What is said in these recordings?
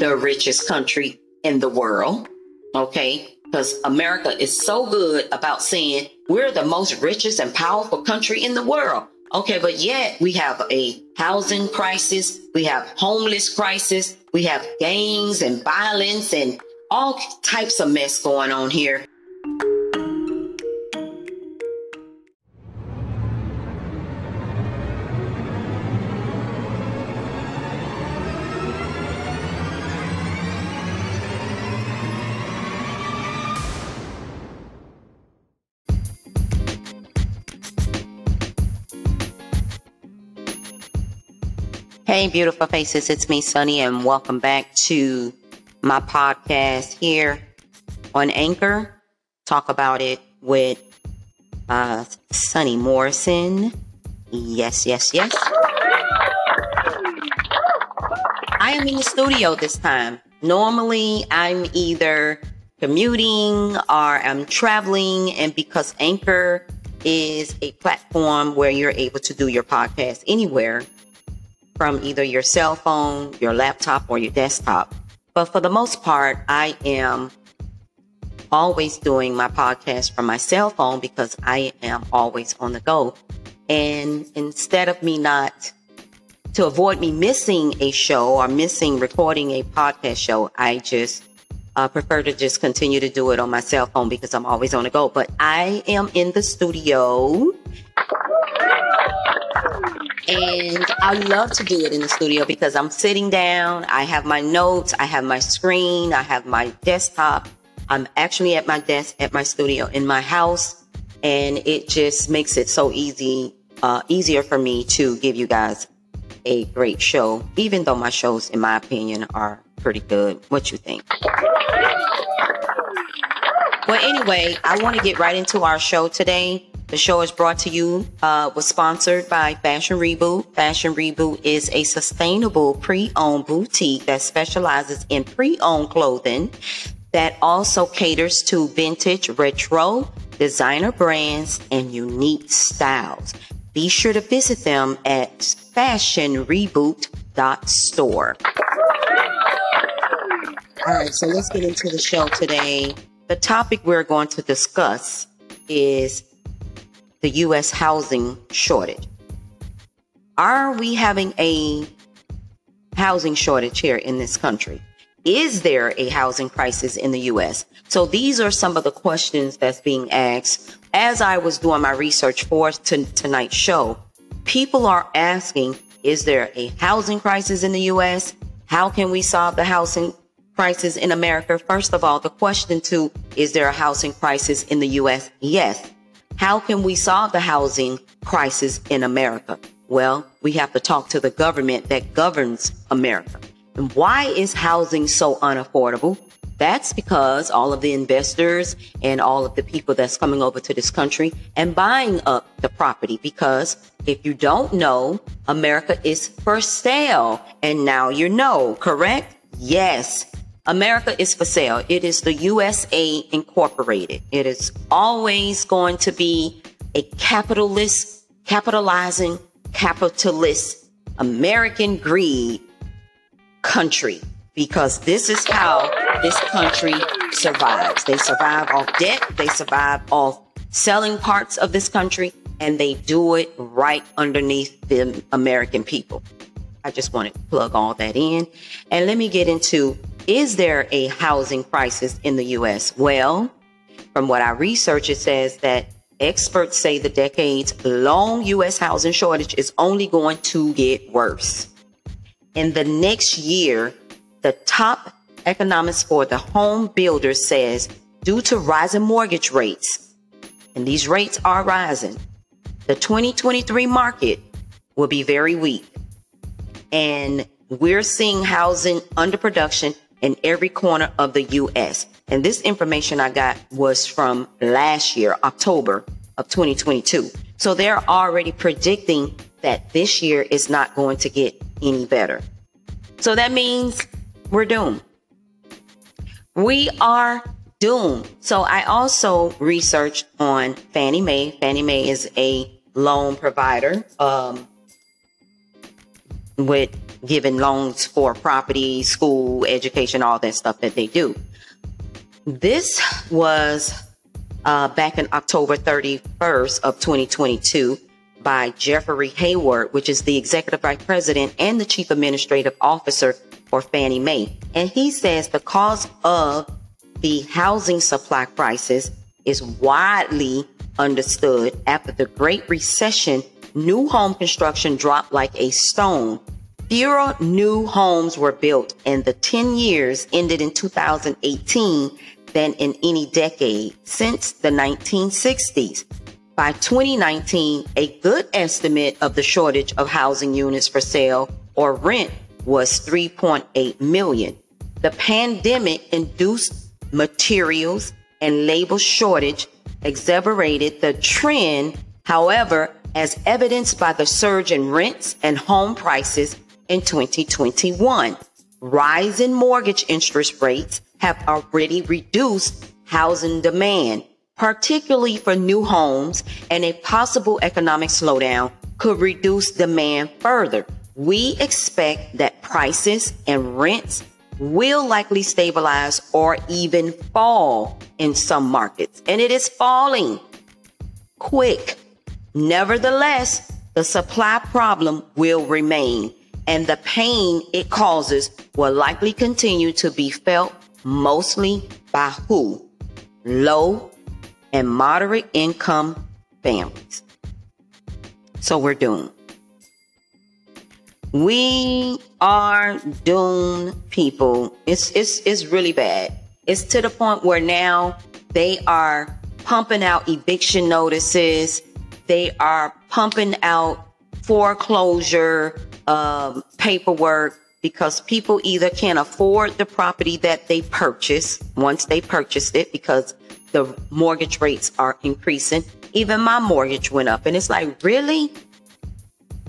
the richest country in the world. Okay. Because America is so good about saying we're the most richest and powerful country in the world. Okay. But yet we have a housing crisis. We have homeless crisis. We have gangs and violence and all types of mess going on here. Hey, beautiful faces. It's me, Sunny, and welcome back to my podcast here on Anchor. Talk about it with uh, Sunny Morrison. Yes, yes, yes. I am in the studio this time. Normally, I'm either commuting or I'm traveling, and because Anchor is a platform where you're able to do your podcast anywhere from either your cell phone, your laptop, or your desktop. But for the most part, I am always doing my podcast from my cell phone because I am always on the go. And instead of me not to avoid me missing a show or missing recording a podcast show, I just uh, prefer to just continue to do it on my cell phone because I'm always on the go. But I am in the studio and I love to do it in the studio because I'm sitting down, I have my notes, I have my screen, I have my desktop. I'm actually at my desk at my studio in my house, and it just makes it so easy, uh, easier for me to give you guys a great show, even though my shows, in my opinion, are pretty good. What you think? Well, anyway, I want to get right into our show today. The show is brought to you, uh, was sponsored by Fashion Reboot. Fashion Reboot is a sustainable pre-owned boutique that specializes in pre-owned clothing that also caters to vintage, retro, designer brands, and unique styles. Be sure to visit them at fashionreboot.store. All right, so let's get into the show today. The topic we're going to discuss is the U.S. housing shortage. Are we having a housing shortage here in this country? Is there a housing crisis in the U.S.? So these are some of the questions that's being asked as I was doing my research for t- tonight's show. People are asking, is there a housing crisis in the U.S.? How can we solve the housing crisis in America? First of all, the question to, is there a housing crisis in the U.S.? Yes. How can we solve the housing crisis in America? Well, we have to talk to the government that governs America. And why is housing so unaffordable? That's because all of the investors and all of the people that's coming over to this country and buying up the property. Because if you don't know, America is for sale. And now you know, correct? Yes. America is for sale. It is the USA Incorporated. It is always going to be a capitalist, capitalizing, capitalist, American greed country because this is how this country survives. They survive off debt. They survive off selling parts of this country and they do it right underneath the American people. I just wanted to plug all that in. And let me get into is there a housing crisis in the US? Well, from what I research, it says that experts say the decades long US housing shortage is only going to get worse. In the next year, the top economist for the home builder says due to rising mortgage rates, and these rates are rising, the 2023 market will be very weak. And we're seeing housing underproduction in every corner of the U.S. And this information I got was from last year, October of 2022. So they're already predicting that this year is not going to get any better. So that means we're doomed. We are doomed. So I also researched on Fannie Mae. Fannie Mae is a loan provider. Um, with giving loans for property, school, education, all that stuff that they do. This was uh, back in October 31st of 2022 by Jeffrey Hayward, which is the executive vice president and the chief administrative officer for Fannie Mae. And he says the cause of the housing supply crisis is widely understood after the Great Recession. New home construction dropped like a stone. Fewer new homes were built, and the 10 years ended in 2018 than in any decade since the 1960s. By 2019, a good estimate of the shortage of housing units for sale or rent was 3.8 million. The pandemic induced materials and labor shortage exacerbated the trend. However, as evidenced by the surge in rents and home prices in 2021, rising mortgage interest rates have already reduced housing demand, particularly for new homes, and a possible economic slowdown could reduce demand further. We expect that prices and rents will likely stabilize or even fall in some markets, and it is falling quick. Nevertheless, the supply problem will remain, and the pain it causes will likely continue to be felt mostly by who? Low and moderate income families. So we're doomed. We are doomed, people. It's it's it's really bad. It's to the point where now they are pumping out eviction notices. They are pumping out foreclosure um, paperwork because people either can't afford the property that they purchase once they purchased it because the mortgage rates are increasing. Even my mortgage went up, and it's like, really?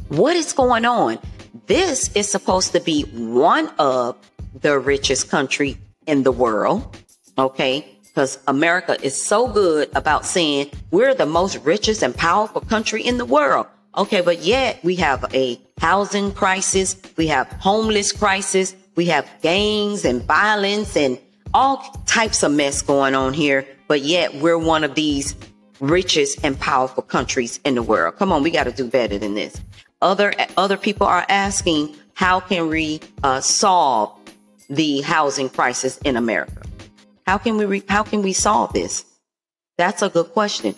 What is going on? This is supposed to be one of the richest country in the world. Okay. Because America is so good about saying we're the most richest and powerful country in the world. Okay. But yet we have a housing crisis. We have homeless crisis. We have gangs and violence and all types of mess going on here. But yet we're one of these richest and powerful countries in the world. Come on. We got to do better than this. Other other people are asking, how can we uh, solve the housing crisis in America? How can we re- how can we solve this? That's a good question.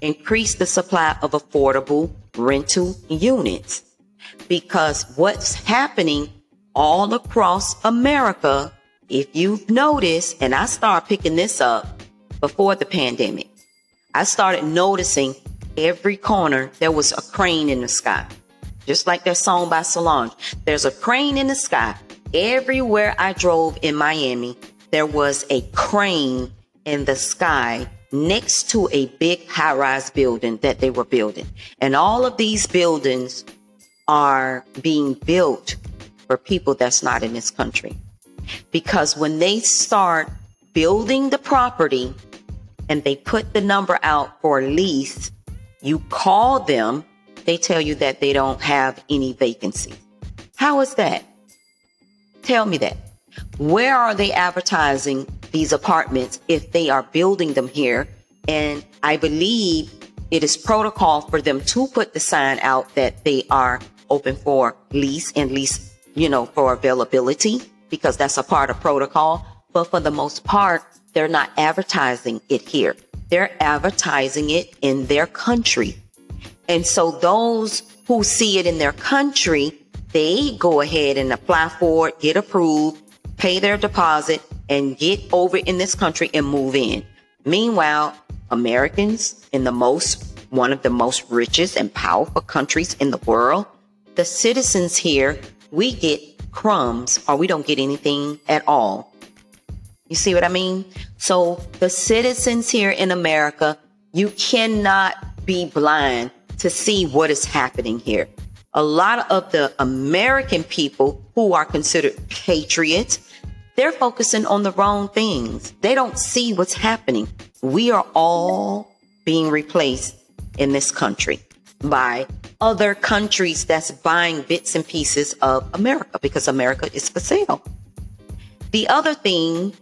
Increase the supply of affordable rental units because what's happening all across America, if you've noticed, and I started picking this up before the pandemic, I started noticing every corner there was a crane in the sky just like that song by Solange. There's a crane in the sky. Everywhere I drove in Miami, there was a crane in the sky next to a big high rise building that they were building. And all of these buildings are being built for people that's not in this country. Because when they start building the property and they put the number out for lease, you call them they tell you that they don't have any vacancy. How is that? Tell me that. Where are they advertising these apartments if they are building them here? And I believe it is protocol for them to put the sign out that they are open for lease and lease, you know, for availability because that's a part of protocol. But for the most part, they're not advertising it here. They're advertising it in their country and so those who see it in their country, they go ahead and apply for it, get approved, pay their deposit, and get over in this country and move in. Meanwhile, Americans in the most, one of the most richest and powerful countries in the world, the citizens here, we get crumbs or we don't get anything at all. You see what I mean? So the citizens here in America, you cannot be blind to see what is happening here. A lot of the American people who are considered patriots, they're focusing on the wrong things. They don't see what's happening. We are all being replaced in this country. by other countries that's buying bits and pieces of America because America is for sale. The other thing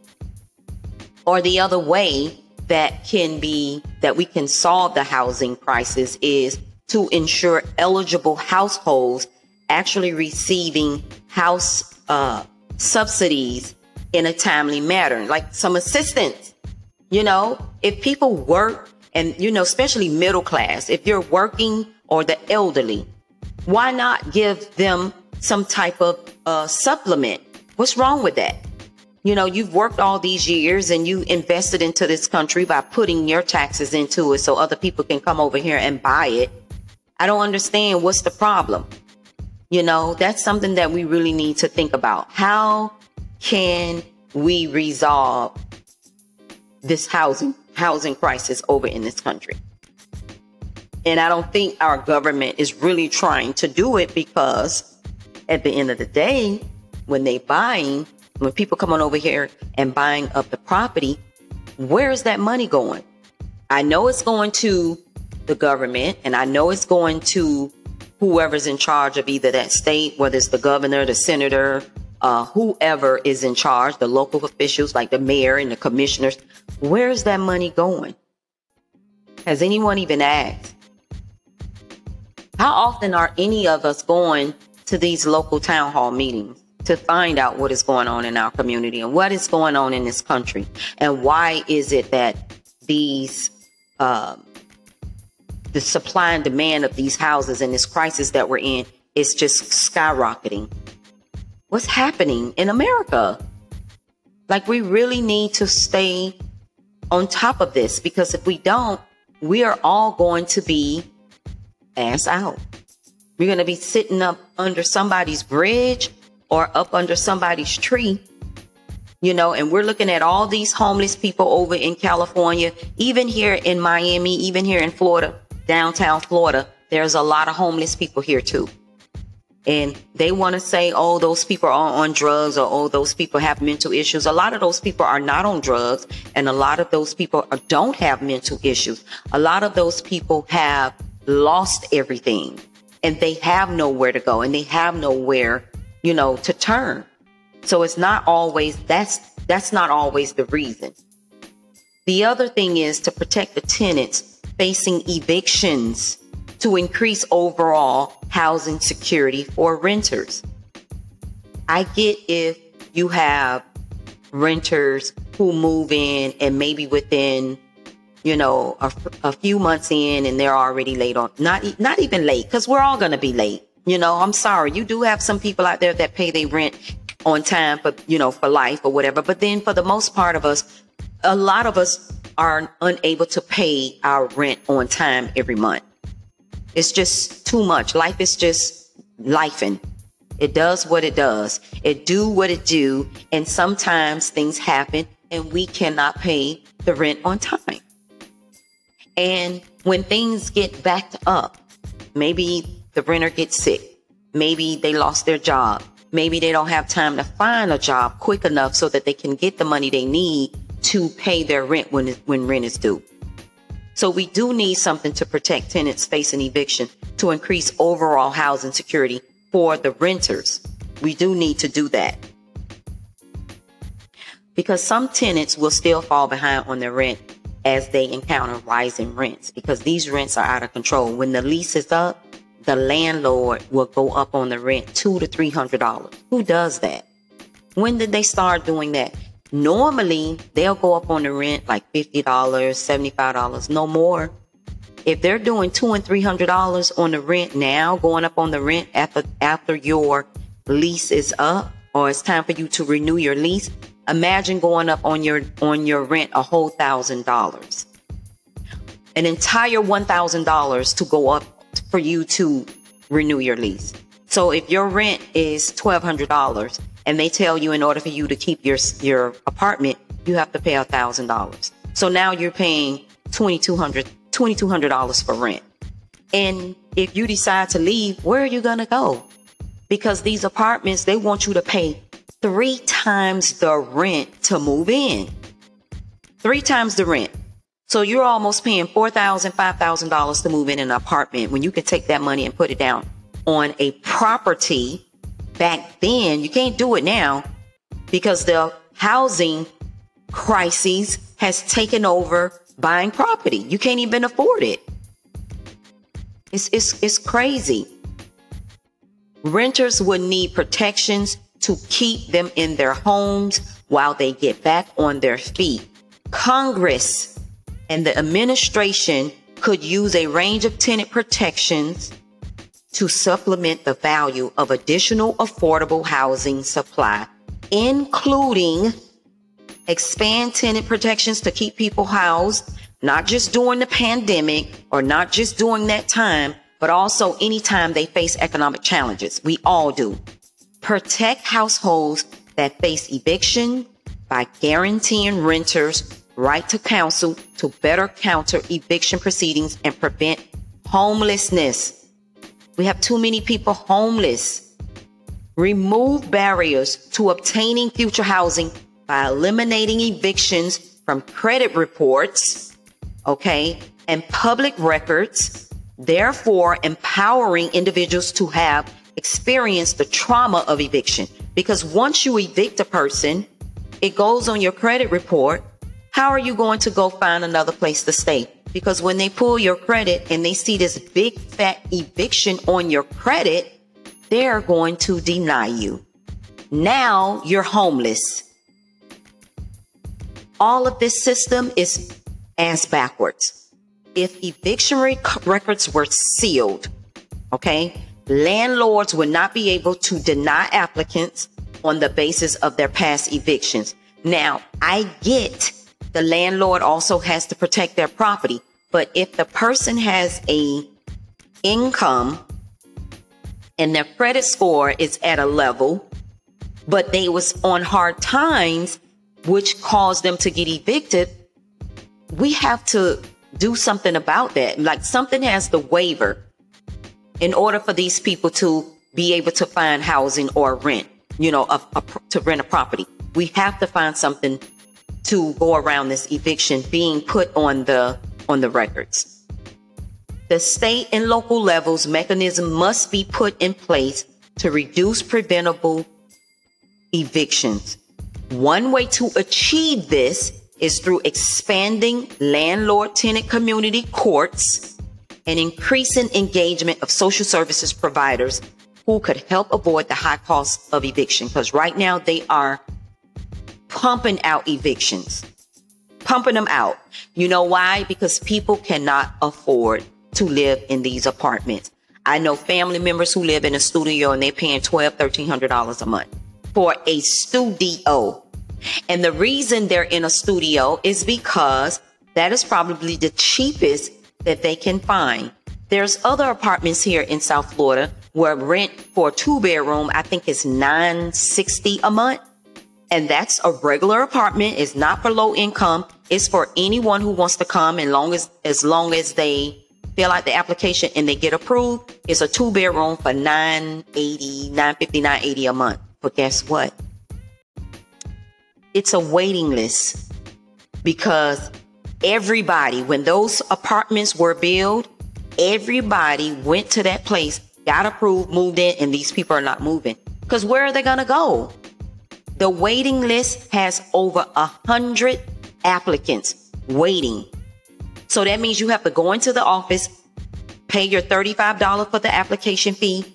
or the other way that can be that we can solve the housing crisis is to ensure eligible households actually receiving house uh, subsidies in a timely manner, like some assistance. You know, if people work and, you know, especially middle class, if you're working or the elderly, why not give them some type of uh, supplement? What's wrong with that? You know, you've worked all these years and you invested into this country by putting your taxes into it so other people can come over here and buy it. I don't understand what's the problem. You know, that's something that we really need to think about. How can we resolve this housing housing crisis over in this country? And I don't think our government is really trying to do it because at the end of the day, when they buying, when people come on over here and buying up the property, where is that money going? I know it's going to the government and I know it's going to whoever's in charge of either that state, whether it's the governor, the senator, uh, whoever is in charge, the local officials like the mayor and the commissioners. Where is that money going? Has anyone even asked? How often are any of us going to these local town hall meetings? to find out what is going on in our community and what is going on in this country and why is it that these um, the supply and demand of these houses and this crisis that we're in is just skyrocketing what's happening in america. Like we really need to stay on top of this because if we don't we are all going to be ass out. We're going to be sitting up under somebody's bridge or up under somebody's tree you know, and we're looking at all these homeless people over in California, even here in Miami, even here in Florida, downtown Florida, there's a lot of homeless people here too. And they want to say, oh, those people are on drugs or oh, those people have mental issues. A lot of those people are not on drugs and a lot of those people don't have mental issues. A lot of those people have lost everything and they have nowhere to go and they have nowhere you know, to turn. So it's not always, that's, that's not always the reason. The other thing is to protect the tenants facing evictions to increase overall housing security for renters. I get if you have renters who move in and maybe within you know a, a few months in and they're already late on not not even late because we're all going to be late you know, I'm sorry. You do have some people out there that pay their rent on time for, you know, for life or whatever. But then for the most part of us, a lot of us are unable to pay our rent on time every month. It's just too much. Life is just lifing. It does what it does. It do what it do. And sometimes things happen and we cannot pay the rent on time. And when things get backed up, maybe the renter gets sick. Maybe they lost their job. Maybe they don't have time to find a job quick enough so that they can get the money they need to pay their rent when, when rent is due. So we do need something to protect tenants facing eviction to increase overall housing security for the renters. We do need to do that. Because some tenants will still fall behind on their rent as they encounter rising rents because these rents are out of control. When the lease is up, the landlord will go up on the rent two to three hundred dollars. Who does that? When did they start doing that? Normally, they'll go up on the rent like fifty dollars, seventy-five dollars, no more. If they're doing two and three hundred dollars on the rent now, going up on the rent after after your lease is up or it's time for you to renew your lease, imagine going up on your on your rent a whole thousand dollars. An entire one thousand dollars to go up for you to renew your lease. So if your rent is $1,200 and they tell you in order for you to keep your, your apartment, you have to pay a $1,000. So now you're paying $2,200, $2,200 for rent. And if you decide to leave, where are you to go? Because these apartments, they want you to pay three times the rent to move in. Three times the rent. So you're almost paying $4,000, to move in an apartment when you can take that money and put it down on a property back then. You can't do it now because the housing crisis has taken over buying property. You can't even afford it. It's, it's, it's crazy. Renters would need protections to keep them in their homes while they get back on their feet. Congress and the administration could use a range of tenant protections to supplement the value of additional affordable housing supply, including expand tenant protections to keep people housed, not just during the pandemic or not just during that time, but also anytime they face economic challenges. We all do. Protect households that face eviction by guaranteeing renters right to counsel to better counter eviction proceedings and prevent homelessness. We have too many people homeless. Remove barriers to obtaining future housing by eliminating evictions from credit reports, okay, and public records, therefore empowering individuals to have experienced the trauma of eviction. Because once you evict a person, it goes on your credit report. How are you going to go find another place to stay? Because when they pull your credit and they see this big fat eviction on your credit, they're going to deny you. Now you're homeless all of this system is ass backwards. If eviction rec- records were sealed, okay, landlords would not be able to deny applicants on the basis of their past evictions. Now, I get the landlord also has to protect their property, but if the person has a income and their credit score is at a level, but they was on hard times which caused them to get evicted, we have to do something about that. Like something has to waiver in order for these people to be able to find housing or rent, you know, a, a, to rent a property. We have to find something to go around this eviction being put on the on the records. The state and local levels mechanism must be put in place to reduce preventable evictions. One way to achieve this is through expanding landlord tenant community courts and increasing engagement of social services providers who could help avoid the high cost of eviction. Because right now they are pumping out evictions, pumping them out. You know why? Because people cannot afford to live in these apartments. I know family members who live in a studio and they're paying $1,200, $1,300 a month for a studio. And the reason they're in a studio is because that is probably the cheapest that they can find. There's other apartments here in South Florida where rent for a two bedroom, I think is 960 a month. And that's a regular apartment. It's not for low income. It's for anyone who wants to come and long as, as long as they fill out the application and they get approved. It's a two bedroom for 980, 950, 980 a month. But guess what? it's a waiting list because everybody, when those apartments were built, everybody went to that place, got approved, moved in, and these people are not moving. Because where are they going to go? The waiting list has over a hundred applicants waiting. So that means you have to go into the office, pay your $35 for the application fee,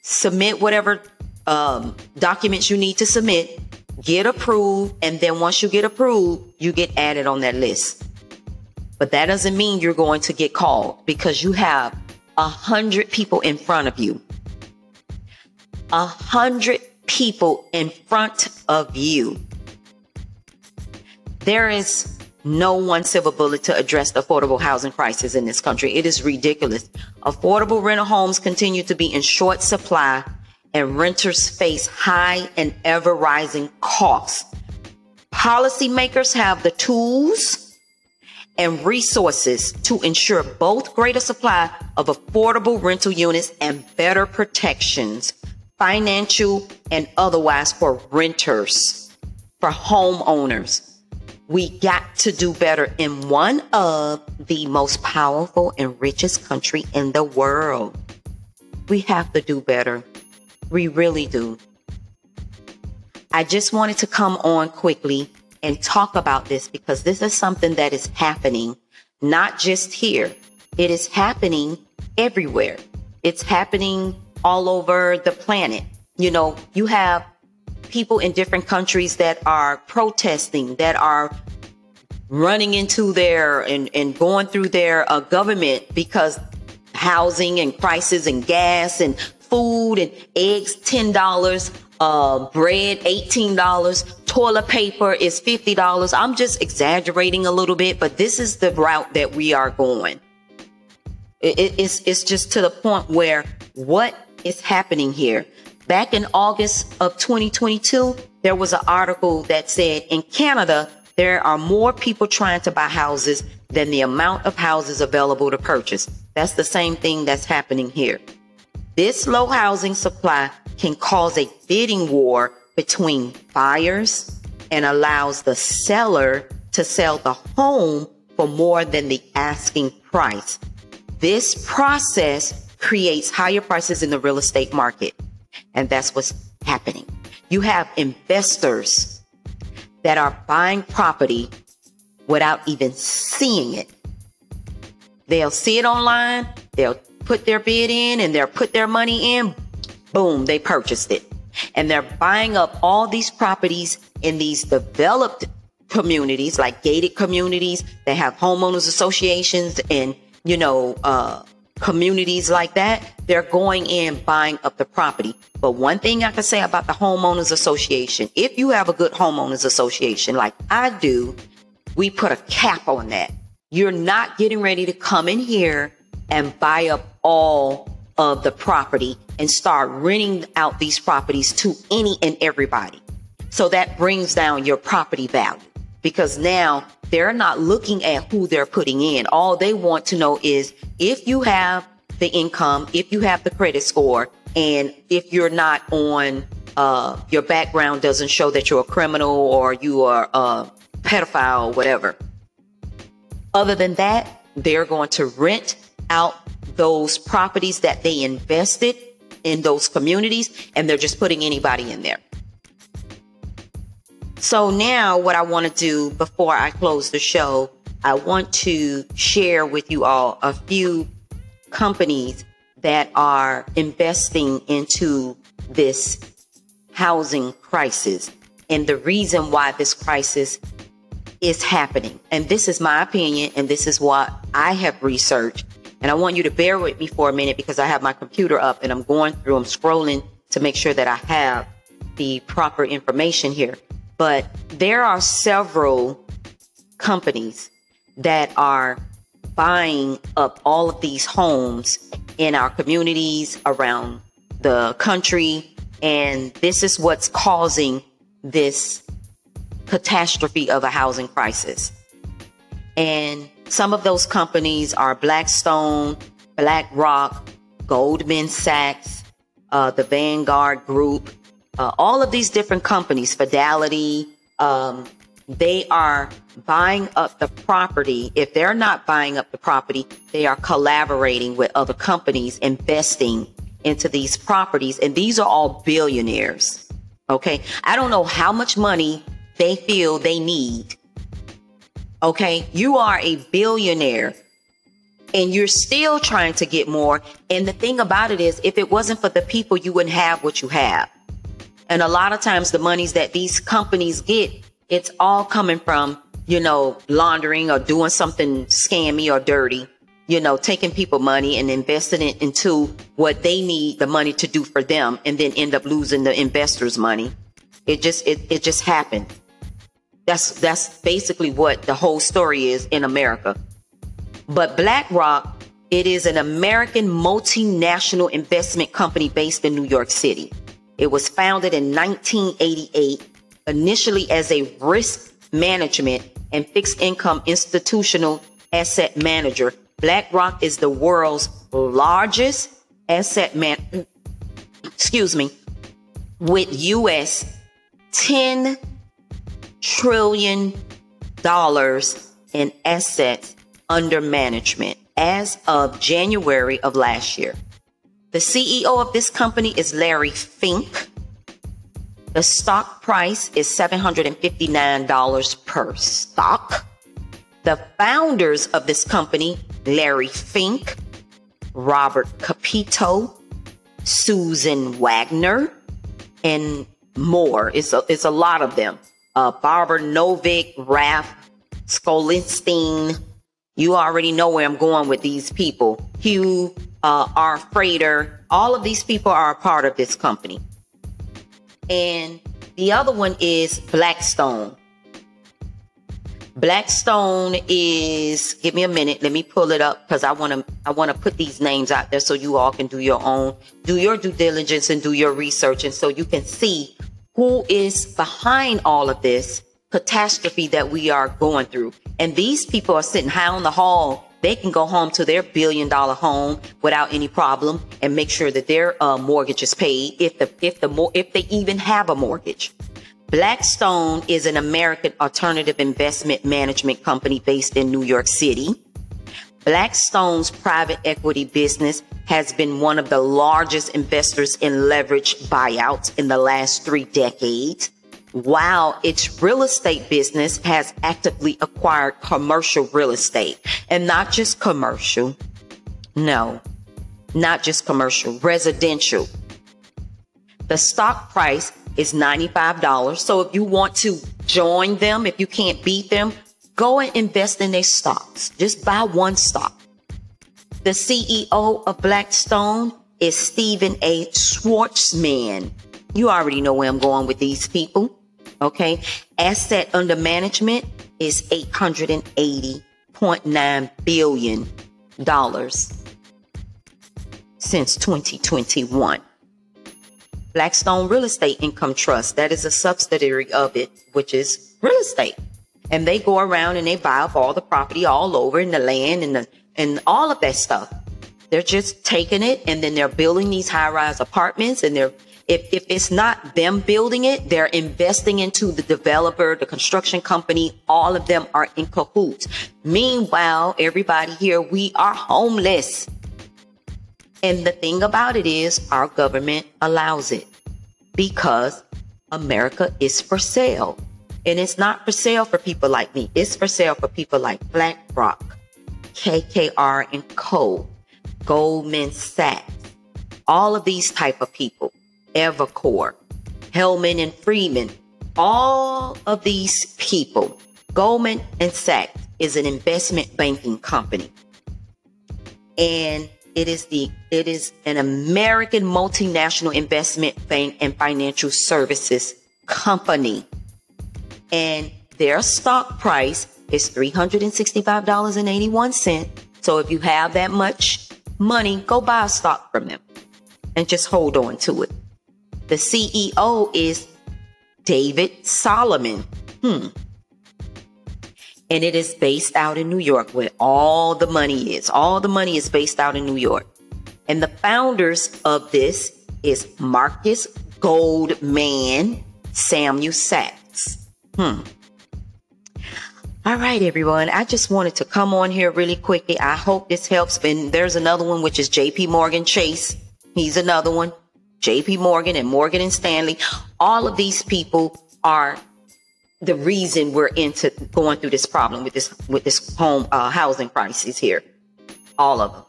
submit whatever um, documents you need to submit, get approved, and then once you get approved, you get added on that list. But that doesn't mean you're going to get called because you have a hundred people in front of you. A hundred people in front of you. There is no one silver bullet to address the affordable housing crisis in this country. It is ridiculous. Affordable rental homes continue to be in short supply and renters face high and ever rising costs. Policymakers have the tools and resources to ensure both greater supply of affordable rental units and better protections, financial and otherwise for renters, for homeowners. We got to do better in one of the most powerful and richest country in the world. We have to do better. We really do. I just wanted to come on quickly and talk about this because this is something that is happening, not just here. It is happening everywhere. It's happening all over the planet. You know, you have people in different countries that are protesting, that are running into their and, and going through their uh, government because housing and prices and gas and food and eggs $10 uh, bread $18 toilet paper is $50 i'm just exaggerating a little bit but this is the route that we are going it, it's, it's just to the point where what is happening here Back in August of 2022, there was an article that said in Canada, there are more people trying to buy houses than the amount of houses available to purchase. That's the same thing that's happening here. This low housing supply can cause a bidding war between buyers and allows the seller to sell the home for more than the asking price. This process creates higher prices in the real estate market. And that's what's happening. You have investors that are buying property without even seeing it. They'll see it online, they'll put their bid in and they'll put their money in. Boom, they purchased it. And they're buying up all these properties in these developed communities, like gated communities. They have homeowners associations and, you know, uh, communities like that, they're going in buying up the property. But one thing I can say about the homeowners association, if you have a good homeowners association like I do, we put a cap on that. You're not getting ready to come in here and buy up all of the property and start renting out these properties to any and everybody. So that brings down your property value because now they're not looking at who they're putting in. All they want to know is if you have the income, if you have the credit score, and if you're not on, uh, your background doesn't show that you're a criminal or you are a pedophile or whatever. Other than that, they're going to rent out those properties that they invested in those communities and they're just putting anybody in there. So now what I want to do before I close the show, I want to share with you all a few companies that are investing into this housing crisis and the reason why this crisis is happening. And this is my opinion and this is what I have researched. And I want you to bear with me for a minute because I have my computer up and I'm going through, I'm scrolling to make sure that I have the proper information here. But there are several companies that are buying up all of these homes in our communities around the country. And this is what's causing this catastrophe of a housing crisis. And some of those companies are Blackstone, BlackRock, Goldman Sachs, uh, the Vanguard Group, uh, all of these different companies, Fidelity, um, they are buying up the property. If they're not buying up the property, they are collaborating with other companies, investing into these properties. And these are all billionaires. Okay. I don't know how much money they feel they need. Okay. You are a billionaire and you're still trying to get more. And the thing about it is, if it wasn't for the people, you wouldn't have what you have. And a lot of times the monies that these companies get, it's all coming from, you know, laundering or doing something scammy or dirty, you know, taking people money and investing it into what they need the money to do for them and then end up losing the investors money. It just, it, it just happened. That's, that's basically what the whole story is in America. But BlackRock, it is an American multinational investment company based in New York City. It was founded in 1988, initially as a risk management and fixed income institutional asset manager. BlackRock is the world's largest asset man, excuse me, with US 10 trillion dollars in assets under management as of January of last year. The CEO of this company is Larry Fink. The stock price is $759 per stock. The founders of this company, Larry Fink, Robert Kapito, Susan Wagner, and more. It's a, it's a lot of them. Uh, Barbara Novick, Ralph Skolinstein. You already know where I'm going with these people. Hugh uh, R. Frater. All of these people are a part of this company. And the other one is Blackstone. Blackstone is give me a minute. Let me pull it up because I want to I want to put these names out there so you all can do your own, do your due diligence and do your research and so you can see who is behind all of this catastrophe that we are going through. And these people are sitting high on the hall. They can go home to their billion dollar home without any problem and make sure that their uh, mortgage is paid if the if the more if they even have a mortgage. Blackstone is an American alternative investment management company based in New York City. Blackstone's private equity business has been one of the largest investors in leverage buyouts in the last three decades, while its real estate business has actively acquired commercial real estate and not just commercial. No, not just commercial, residential. The stock price is $95. So if you want to join them, if you can't beat them, go and invest in their stocks. Just buy one stock. The CEO of Blackstone is Stephen A. Schwarzman. You already know where I'm going with these people. Okay. Asset under management is $880.9 billion since 2021. Blackstone Real Estate Income Trust. That is a subsidiary of it, which is real estate. And they go around and they buy up all the property all over in the land and the, and all of that stuff. They're just taking it and then they're building these high rise apartments and they're, if, if it's not them building it, they're investing into the developer, the construction company. All of them are in cahoots. Meanwhile, everybody here, we are homeless. And the thing about it is, our government allows it because America is for sale. And it's not for sale for people like me. It's for sale for people like BlackRock, KKR and Co, Goldman Sachs, all of these type of people, Evercore, Hellman and Friedman, all of these people. Goldman and Sachs is an investment banking company. And it is the it is an American multinational investment bank and financial services company. And their stock price is $365.81. So if you have that much money, go buy a stock from them and just hold on to it. The CEO is David Solomon. Hmm and it is based out in New York where all the money is. All the money is based out in New York. And the founders of this is Marcus Goldman, Samuel Sachs. Hmm. All right, everyone. I just wanted to come on here really quickly. I hope this helps. And there's another one, which is JP Morgan Chase. He's another one. JP Morgan and Morgan and Stanley. All of these people are the reason we're into going through this problem with this with this home uh, housing crisis here. All of them.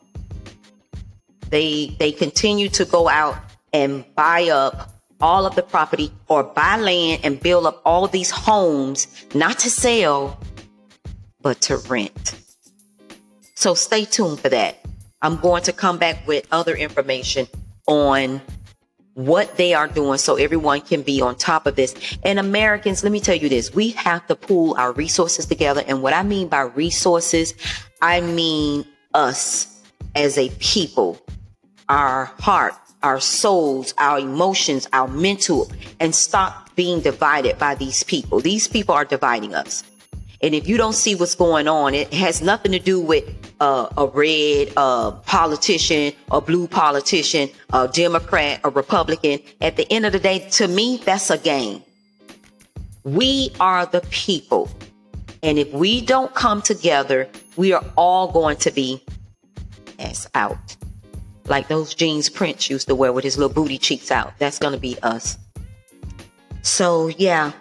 They they continue to go out and buy up all of the property or buy land and build up all these homes, not to sell, but to rent. So stay tuned for that. I'm going to come back with other information on what they are doing so everyone can be on top of this. And Americans, let me tell you this, we have to pool our resources together. And what I mean by resources, I mean us as a people, our heart, our souls, our emotions, our mental, and stop being divided by these people. These people are dividing us. And if you don't see what's going on, it has nothing to do with uh, a red uh, politician, a blue politician, a Democrat, a Republican. At the end of the day, to me, that's a game. We are the people. And if we don't come together, we are all going to be ass out. Like those jeans Prince used to wear with his little booty cheeks out. That's going to be us. So, yeah,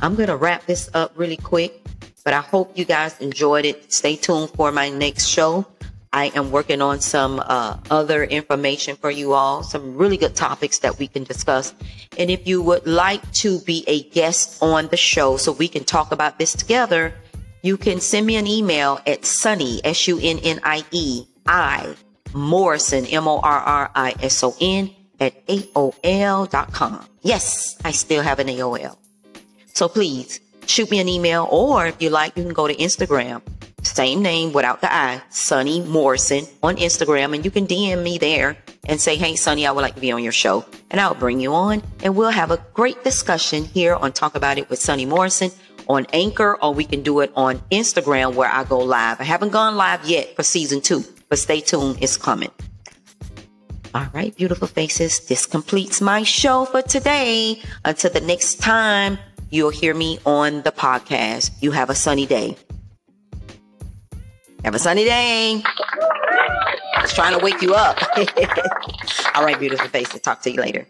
I'm going to wrap this up really quick, but I hope you guys enjoyed it. Stay tuned for my next show. I am working on some uh, other information for you all, some really good topics that we can discuss. And if you would like to be a guest on the show so we can talk about this together, you can send me an email at Sunnie, S-U-N-N-I-E, I, Morrison, M-O-R-R-I-S-O-N, at AOL.com. Yes, I still have an AOL. So please shoot me an email, or if you like, you can go to Instagram same name without the I, Sunnie Morrison on Instagram, and you can DM me there and say, Hey, Sunnie, I would like to be on your show, and I'll bring you on, and we'll have a great discussion here on Talk About It with Sunnie Morrison on Anchor, or we can do it on Instagram where I go live. I haven't gone live yet for season two, but stay tuned, it's coming. All right, beautiful faces, this completes my show for today. Until the next time you'll hear me on the podcast, you have a sunny day. Have a sunny day. I was trying to wake you up. All right, beautiful faces. Talk to you later.